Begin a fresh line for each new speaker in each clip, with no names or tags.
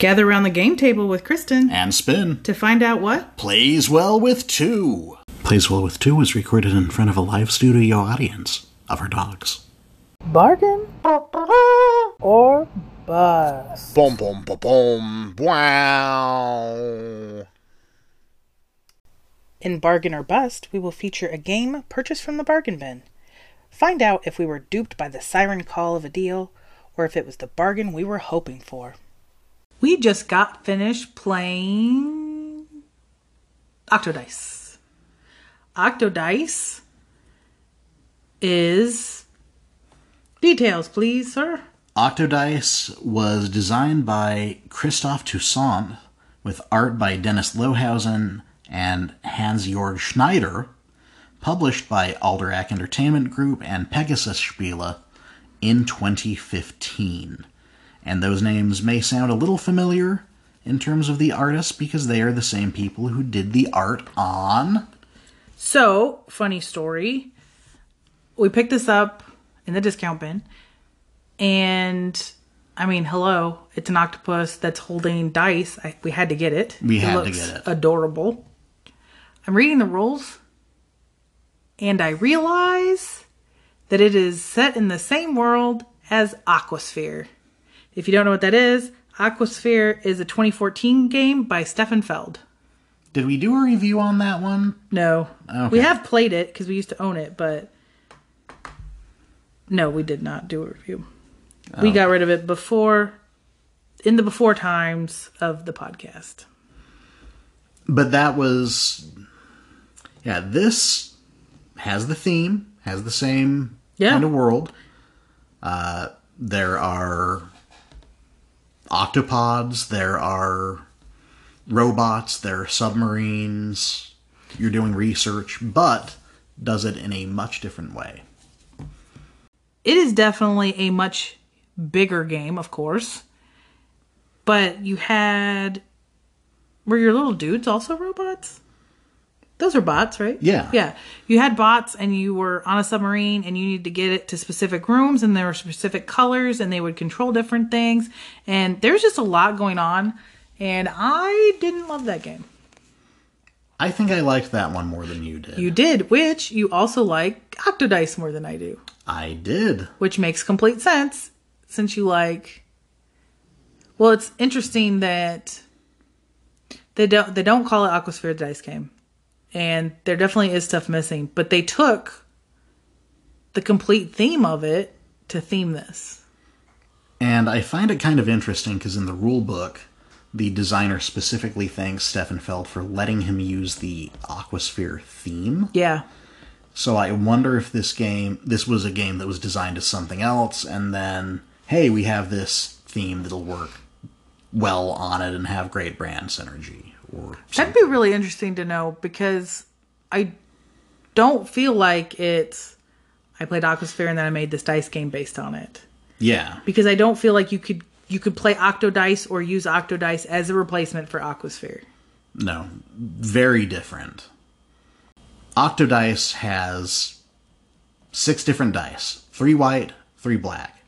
Gather around the game table with Kristen
And Spin
to find out what?
plays well with two. Plays well with two was recorded in front of a live studio audience of our dogs.
Bargain or bust?
Boom, boom, boom, boom. Wow.
In Bargain or Bust, we will feature a game purchased from the bargain bin. Find out if we were duped by the siren call of a deal or if it was the bargain we were hoping for. We just got finished playing Octodice. Octodice is. Details, please, sir.
Octodice was designed by Christophe Toussaint with art by Dennis Lohausen and Hans Georg Schneider, published by Alderac Entertainment Group and Pegasus Spiele in 2015. And those names may sound a little familiar in terms of the artists because they are the same people who did the art on.
So, funny story. We picked this up in the discount bin, and I mean, hello, it's an octopus that's holding dice. I, we had to get it.
We
It
had to get it.
Adorable. I'm reading the rules, and I realize that it is set in the same world as Aquasphere. If you don't know what that is, Aquasphere is a 2014 game by Stefan Feld.
Did we do a review on that one?
No.
Okay.
We have played it because we used to own it, but no, we did not do a review. We got rid of it before, in the before times of the podcast.
but that was yeah this has the theme has the same
Yeah.
kind of world uh, there are octopods there are robots there are submarines you're doing research but does it in a much different way
It is definitely a much bigger game, of course, but you had. Were your little dudes also robots? Those are bots, right?
Yeah.
Yeah. You had bots and you were on a submarine and you needed to get it to specific rooms and there were specific colors and they would control different things. And there's just a lot going on. And I didn't love that game.
i think i liked that one more than you did
You did, which you also like Octodice more than I do,
i did
which makes complete sense since you like. Well, it's interesting that they don't they don't call it Aquasphere dice game, and there definitely is stuff missing. But they took the complete theme of it to theme this.
And I find it kind of interesting because in the rule book, the designer specifically thanks Stefan Feld for letting him use the Aquasphere theme.
Yeah,
So I wonder if this game, this was a game that was designed as something else, and then, hey, we have this theme that'll work well on it and have great brand synergy. Or
that'd be really interesting to know because I don't feel like it's. I played Aquasphere and then I made this dice game based on it.
yeah,
because I don't feel like you could you could play Octodice or use Octodice as a replacement for Aquasphere.
no, very different. Octodice has six different dice three white, three black.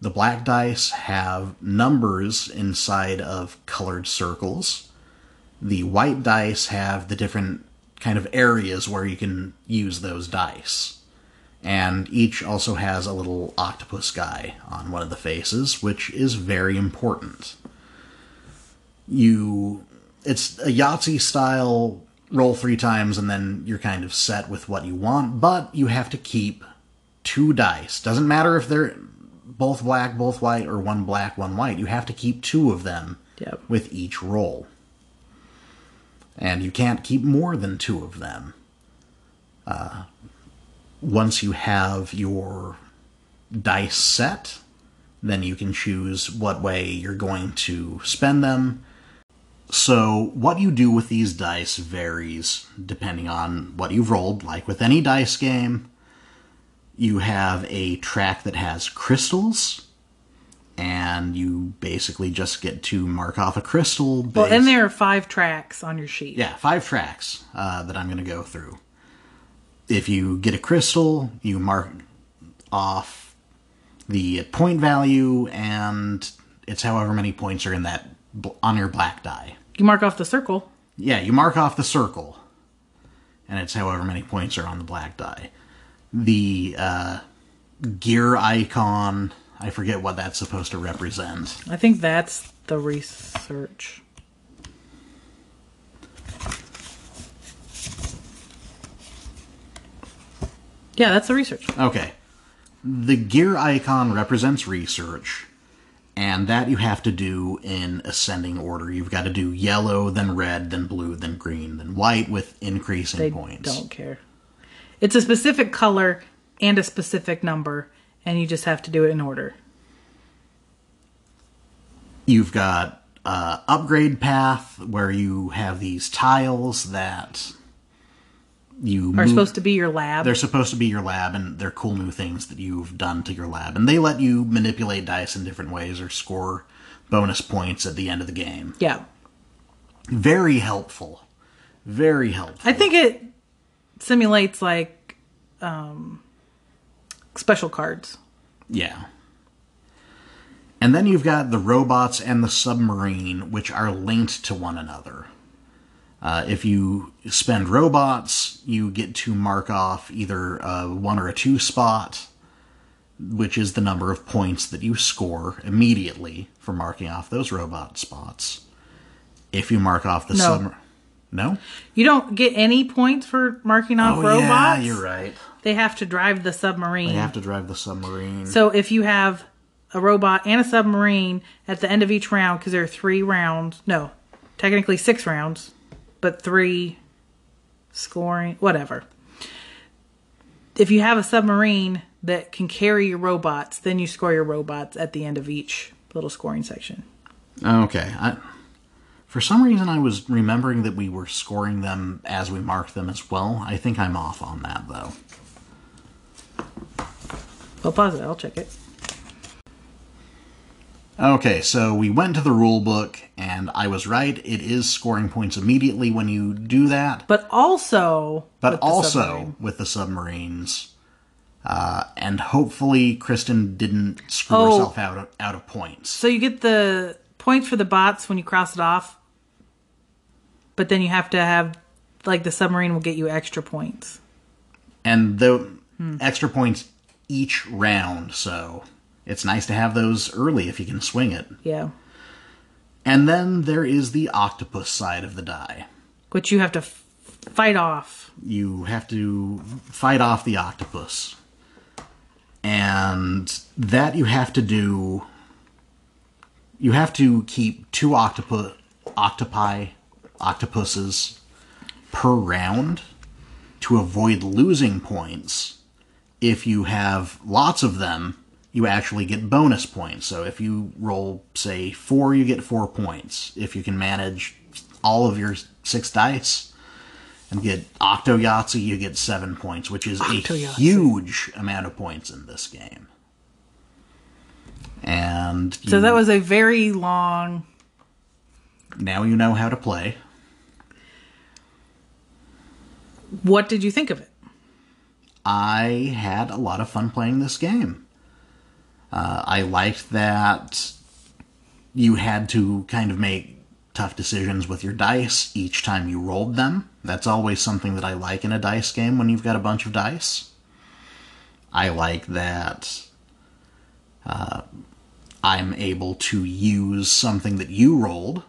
The black dice have numbers inside of colored circles. The white dice have the different kind of areas where you can use those dice. And each also has a little octopus guy on one of the faces, which is very important. You it's a Yahtzee style roll three times and then you're kind of set with what you want, but you have to keep two dice. Doesn't matter if they're both black, both white, or one black, one white. You have to keep two of them
Yep.
with each roll. And you can't keep more than two of them. Uh, once you have your dice set, then you can choose what way you're going to spend them. So, what you do with these dice varies depending on what you've rolled. Like with any dice game, you have a track that has crystals, and you basically just get to mark off a crystal.
Well,
based-
and there are five tracks on your sheet.
yeah, five tracks uh, that I'm going to go through. If you get a crystal, you mark off the point value, and it's however many points are in that on your black die.
You mark off the circle.
Yeah, you mark off the circle, and it's however many points are on the black die. The uh, gear icon, I forget what that's supposed to represent.
I think that's the research. Yeah, that's the research.
Okay. The gear icon represents research, and that you have to do in ascending order. You've got to do yellow, then red, then blue, then green, then white with increasing
They
points.
don't care. It's a specific color and a specific number, and you just have to do it in order.
You've got uh, upgrade path where you have these tiles that you
Are
move-
supposed to be your lab.
they're supposed to be your lab and they're cool new things that you've done to your lab and they let you manipulate dice in different ways or score bonus points at the end of the game
yeah.
very helpful very helpful
I think it simulates like um, special cards.
yeah and then you've got the robots and the submarine which are linked to one another uh, if you spend robots, you get to mark off either a one or a two spot, which is the number of points that you score immediately for marking off those robot spots. If you mark off the
No.
submarine. No?
You don't get any points for marking off robots.
Oh, yeah, you're right.
They have to drive the submarine.
They have to drive the submarine.
So if you have a robot and a submarine at the end of each round, because there are three rounds, no, technically six rounds, but three scoring, whatever. If you have a submarine that can carry your robots, then you score your robots at the end of each little scoring section.
Okay. I, for some reason, I was remembering that we were scoring them as we marked them as well. I think I'm off on that, though.
Well, pause it. I'll check it.
Okay, so we went to the rule book, and I was right. It is scoring points immediately when you do that,
But also,
but
with the
also
submarine.
with the submarines. Uh, and hopefully, Kristen didn't screw
Oh.
herself out of, out of points.
So you get the points for the bots when you cross it off, but then you have to have like the submarine will get you extra points.
And the
Hmm.
extra points each round, so it's nice to have those early if you can swing it.
Yeah,
And then there is the octopus side of the die.
which you have to f- fight off.
you have to fight off the octopus. And that you have to do you have to keep two octopu- octopi octopuses per round to avoid losing points. If you have lots of them, you actually get bonus points. So if you roll say 4, you get 4 points. If you can manage all of your 6 dice, and get Octo Yahtzee, you get seven points, which is a huge amount of points in this game. And
So that was a very long.
now you know how to play.
What did you think of it?
I had a lot of fun playing this game. Uh, I liked that you had to kind of make tough decisions with your dice each time you rolled them. That's always something that I like in a dice game when you've got a bunch of dice. I like that uh, I'm able to use something that you rolled.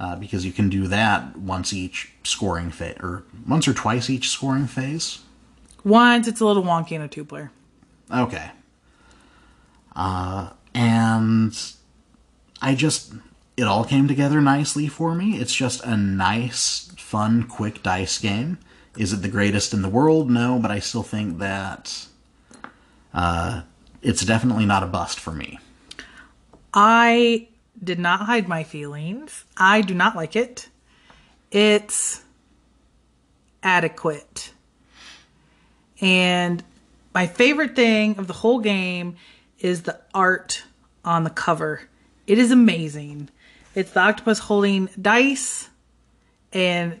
Uh, because you can do that once each scoring phase, or once or twice each scoring phase.
Once it's a little wonky in a two player.
Okay. Uh, and I just, it all came together nicely for me. It's just a nice, fun, quick dice game. Is it the greatest in the world? No, but I still think that uh, it's definitely not a bust for me.
I did not hide my feelings. I do not like it. It's adequate. And my favorite thing of the whole game is the art on the cover. It is amazing. It's the octopus holding dice and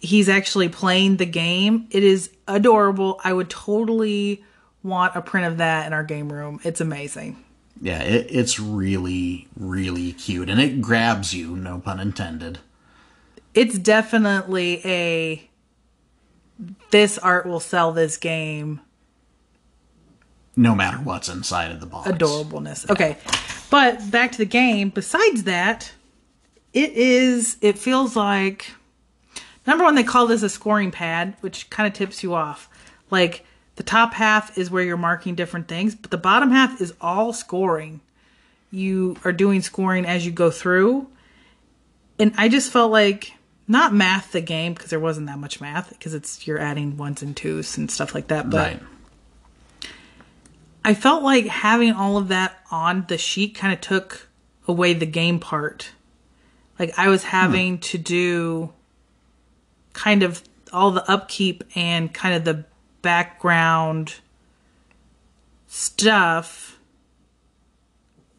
he's actually playing the game. It is adorable. I would totally want a print of that in our game room. It's amazing.
Yeah, it, it's really, really cute. And it grabs you, no pun intended.
It's definitely a this art will sell this game
No matter what's inside of the box.
adorableness. Okay. But back to the game, besides that, it is it feels like number one, they call this a scoring pad, which kind of tips you off. Like the top half is where you're marking different things, but the bottom half is all scoring. You are doing scoring as you go through. And I just felt like not math the game because there wasn't that much math because it's you're adding ones and twos and stuff like that, but
Right.
I felt like having all of that on the sheet kind of took away the game part. Like I was having to do kind of all the upkeep and kind of the background stuff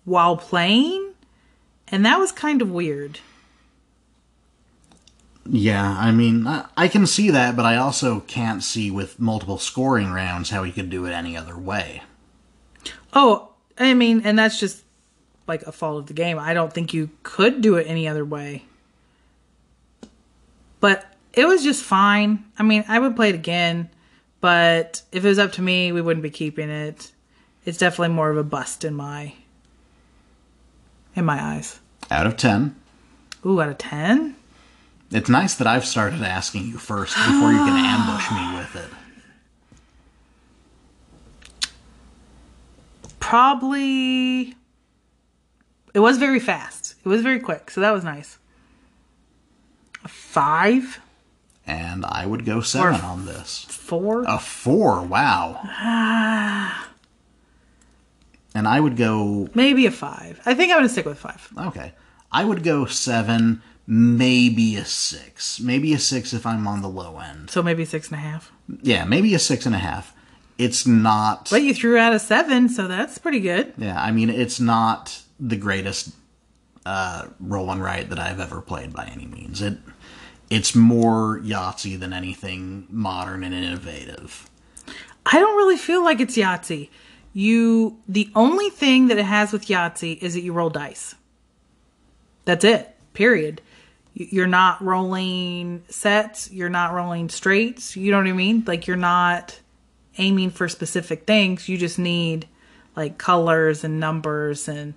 while playing, and that was kind of weird.
Yeah, I mean, I, I can see that, but I also can't see with multiple scoring rounds how he could do it any other way.
Oh, I mean, and that's just like a fault of the game. I don't think you could do it any other way. But it was just fine. I mean, I would play it again, but if it was up to me, we wouldn't be keeping it. It's definitely more of a bust in my in my eyes.
Out of 10.
Ooh, out of 10?
It's nice that I've started asking you first before you can ambush me with it.
Probably it was very fast. It was very quick, so that was nice. A 5?
And I would go seven
Or-
on this.
4?
A four, wow. and I would go,
Maybe a 5. I think I'm going to stick with 5.
okay, I would go seven, maybe a six. Maybe a six if I'm on the low end.
So maybe six and a half.
Yeah, maybe a six and a half. It's not.
But you threw out a seven, so that's pretty good.
Yeah, I mean, it's not the greatest uh, roll and write that I've ever played by any means. It it's more Yahtzee than anything modern and innovative.
I don't really feel like it's Yahtzee. You, the only thing that it has with Yahtzee is that you roll dice. That's it. Period. You- You're not rolling sets. You're not rolling straights. You know what I mean? Like you're not aiming for specific things. You just need like colors and numbers and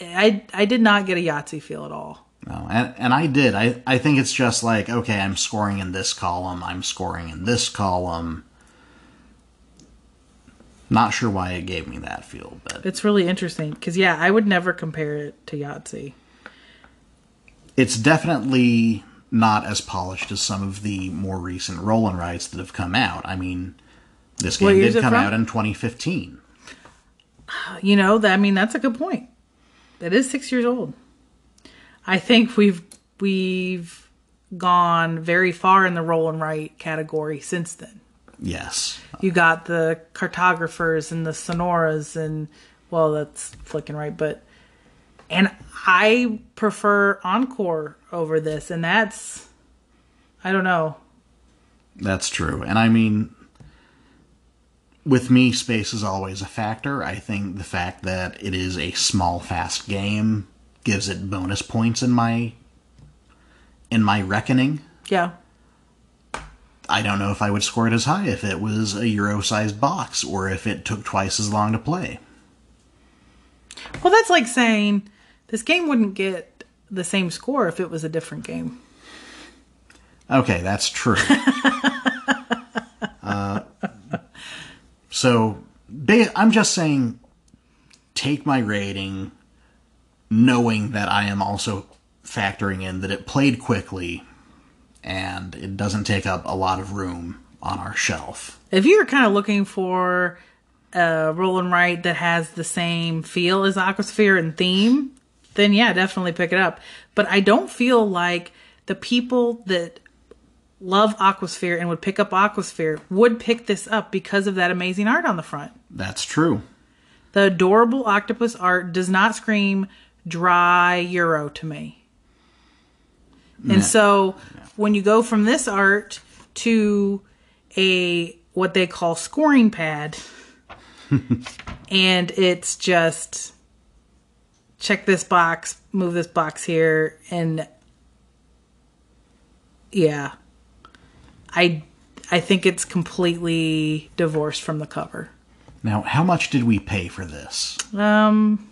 I I did not get a Yahtzee feel at all.
No, and and I did. I I think it's just like okay, I'm scoring in this column. I'm scoring in this column. Not sure why it gave me that feel, but
It's really interesting because yeah, I would never compare it to Yahtzee.
It's definitely not as polished as some of the more recent roll and rights that have come out. I mean, this game did come out in 2015.
Uh, you know, that I mean that's a good point. That is 6 years old. I think we've we've gone very far in the roll and write category since then.
Yes.
You got the cartographers and the sonoras and well that's flicking right, but and I prefer Encore over this and that's I don't know.
That's true. And I mean, with me, space is always a factor. I think the fact that it is a small, fast game gives it bonus points in my in my reckoning.
Yeah.
I don't know if I would score it as high if it was a euro-sized box or if it took twice as long to play.
Well, that's like saying this game wouldn't get the same score if it was a different game.
Okay, that's true. uh, so, I'm just saying, take my rating, knowing that I am also factoring in that it played quickly and it doesn't take up a lot of room on our shelf.
If you're kind of looking for a roll and write that has the same feel as Aquasphere and theme, then yeah, definitely pick it up. But I don't feel like the people that love Aquasphere and would pick up Aquasphere would pick this up because of that amazing art on the front.
That's true.
The adorable octopus art does not scream dry Euro to me. And so when you go from this art to a what they call scoring pad and it's just check this box, move this box here, and yeah, I I think it's completely divorced from the cover.
Now, how much did we pay for this?
Um,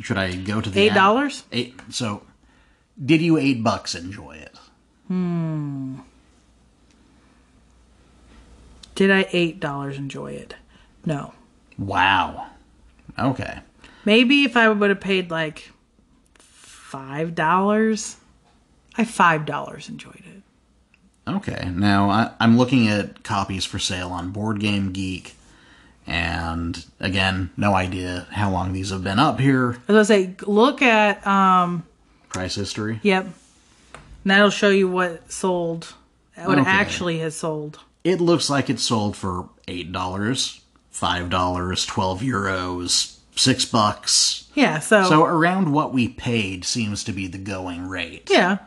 should I go to the
eight dollars.
Eight. So, did you eight bucks enjoy it? Hmm.
Did I eight dollars enjoy it? No.
Wow. Okay.
Maybe if I would have paid like five dollars, I five dollars enjoyed it.
Okay. Now I, I'm looking at copies for sale on Board Game Geek, and again, no idea how long these have been up here.
I was gonna say, look at um,
Price history.
yep, and that'll show you what sold, what
Okay.
actually has sold.
It looks like it sold for eight dollars, five dollars, twelve euros, six bucks.
Yeah, so,
So around what we paid seems to be the going rate.
yeah,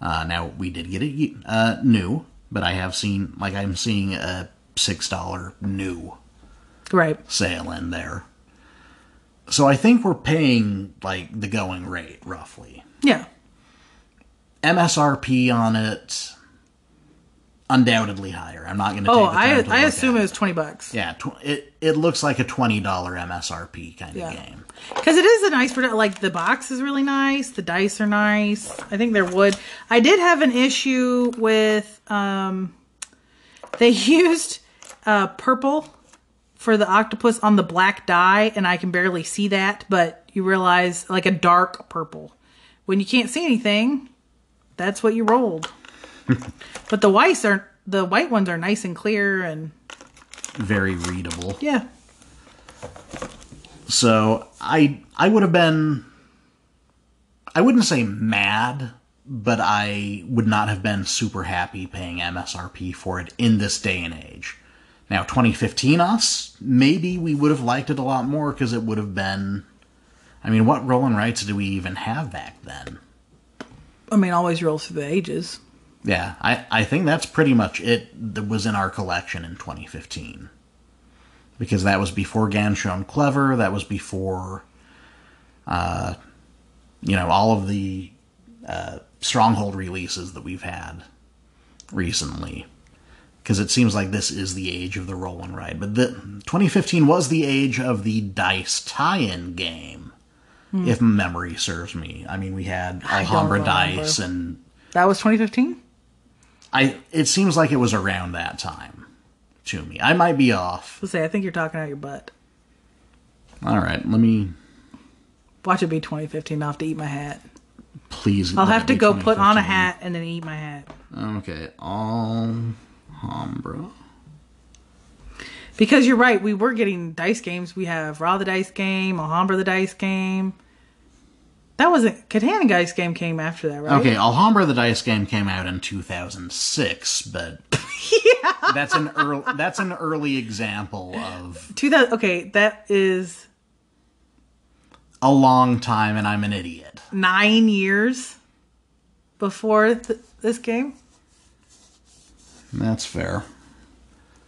Uh, now we did get it uh, new, but I have seen like I'm seeing a six dollar new
right.
sale in there. So I think we're paying like the going rate roughly.
Yeah,
MSRP on it undoubtedly higher. I'm not going to.
Oh,
take
I assume it was twenty bucks.
Yeah, tw- it it looks like a twenty dollar MSRP kind of
Yeah.
game.
Because it is a nice product. Like the box is really nice. The dice are nice. I think they're wood. I did have an issue with um, they used uh, purple for the octopus on the black die, and I can barely see that. But you realize like a dark purple when you can't see anything. That's what you rolled. But the whites are the white ones are nice and clear and
Very readable.
yeah.
So I I would have been I wouldn't say mad, but I would not have been super happy paying MSRP for it in this day and age. Now 2015 us, maybe we would have liked it a lot more because it would have been I mean, what rolling rights do we even have back then?
I mean, always rolls through the ages.
Yeah, I, I think that's pretty much it that was in our collection in 2015. Because that was before Ganz Schön Clever, that was before, uh, you know, all of the uh, Stronghold releases that we've had recently. Because it seems like this is the age of the roll and write. But the, 2015 was the age of the Dice tie in game, if memory serves me. I mean, we had Alhambra. Dice and
That was 2015.
I it seems like it was around that time to me. I might be off.
Let's say I think you're talking out your butt.
All right, let me
Watch it be 2015. I'll have to eat my hat.
please.
I'll have to go put on a hat and then eat my hat.
Okay, Alhambra.
Because you're right, we were getting dice games. We have Ra the dice game, Alhambra the dice game. That wasn't Catan dice game came after that, right?
Okay, Alhambra the dice game came out in 2006, but that's an early that's an early example of
2000. Okay, that is
a long time, and I'm an idiot.
nine years before th- this game.
That's fair.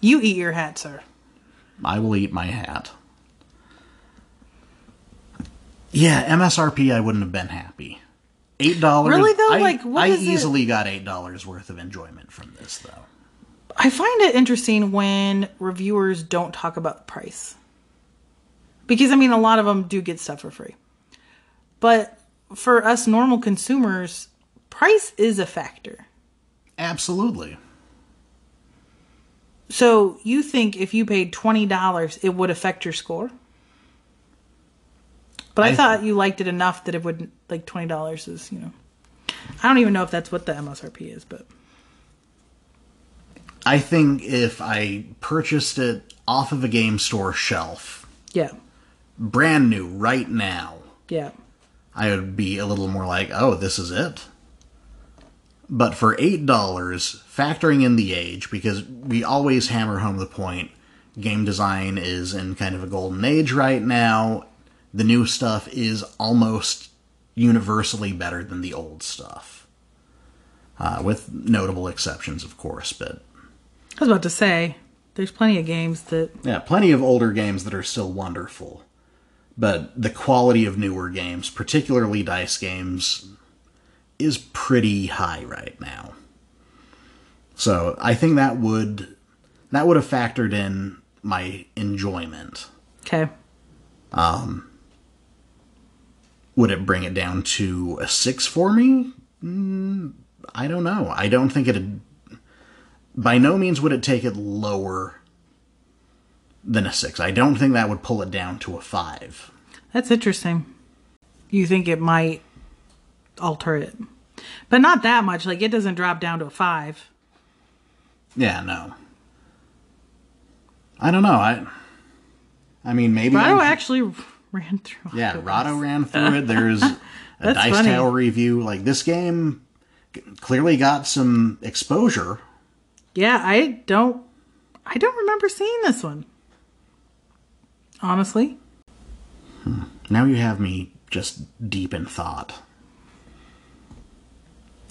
You eat your hat, sir.
I will eat my hat. Yeah, MSRP, I wouldn't have been happy. Eight dollars.
Really, though?
I,
Like, what
I
is it-
easily got eight dollars worth of enjoyment from this, though.
I find it interesting when reviewers don't talk about the price. Because, I mean, a lot of them do get stuff for free. But for us normal consumers, price is a factor.
Absolutely.
So you think if you paid $20, it would affect your score? But I,
I-
thought you liked it enough that it would, like, $20 is, you know. I don't even know if that's what the MSRP is, but.
I think if I purchased it off of a game store shelf,
Yeah.
brand new right now,
Yeah.
I would be a little more like, oh, this is it. But for $8, factoring in the age, because we always hammer home the point game design is in kind of a golden age right now. The new stuff is almost universally better than the old stuff. Uh, with notable exceptions, of course, but
I was about to say, there's plenty of games that.
yeah, plenty of older games that are still wonderful. but the quality of newer games, particularly dice games, is pretty high right now. So I think that would that would have factored in my enjoyment.
Okay.
Would it bring it down to a six for me? Mm, I don't know. I don't think it. By no means would it take it lower than a six. I don't think that would pull it down to a five.
That's interesting. You think it might alter it, but not that much. Like it doesn't drop down to a five.
Yeah, no. I don't know. I. I mean, maybe.
Rahdo
I-
actually ran through.
Yeah. Rahdo ran through it. There's a Dice
funny.
Tower review. Like this game clearly got some exposure.
Yeah, I don't. I don't remember seeing this one. Honestly,
Now you have me just deep in thought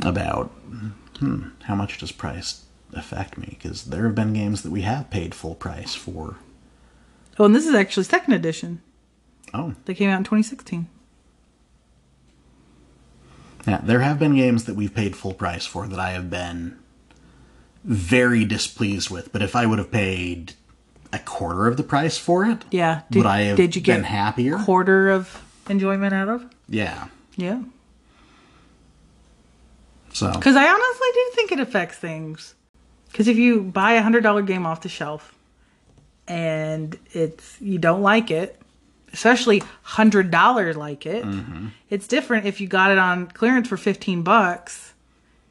about hmm, how much does price affect me? Because there have been games that we have paid full price for.
oh, and this is actually second edition.
Oh,
They came out in 2016.
yeah, there have been games that we've paid full price for that I have been very displeased with. But if I would have paid a quarter of the price for it,
Yeah.
would I have
did you get
been happier?
quarter of enjoyment out of?
Yeah.
Yeah.
So
Because I honestly do think it affects things. Because if you buy a hundred dollar game off the shelf and it's you don't like it, especially hundred dollar like it, mm-hmm. it's different if you got it on clearance for fifteen bucks.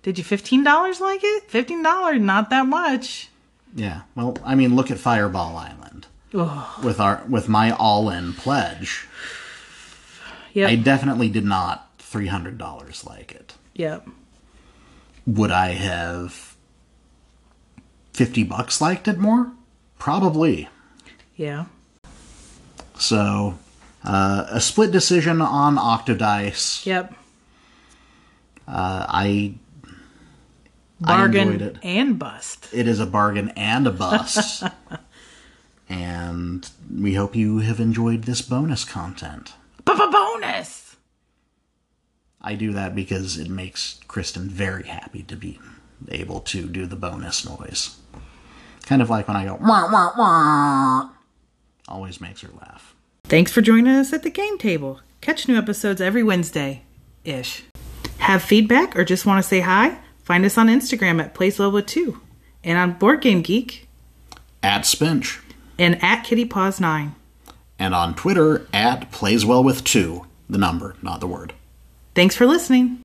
Did you fifteen dollars like it? Fifteen dollars, not that much.
yeah. Well, I mean, look at Fireball Island with our with my all-in pledge.
Yep.
I definitely did not three hundred dollars like it.
Yep.
Would I have fifty bucks liked it more? Probably.
Yeah.
So, uh, a split decision on Octodice.
Yep.
Uh, I
Bargain
enjoyed it.
and bust.
it is a bargain and a bust. and we hope you have enjoyed this bonus content.
Bonus.
I do that because it makes Kristen very happy to be able to do the bonus noise. Kind of like when I go wah wah wah. Always makes her laugh.
Thanks for joining us at the game table. Catch new episodes every Wednesday ish. Have feedback or just want to say hi? Find us on Instagram at Well with 2 and on Board Game Geek
At Spinch.
and at Kitty Paws 9.
And on Twitter at Plays Well with Two. The number, not the word.
Thanks for listening.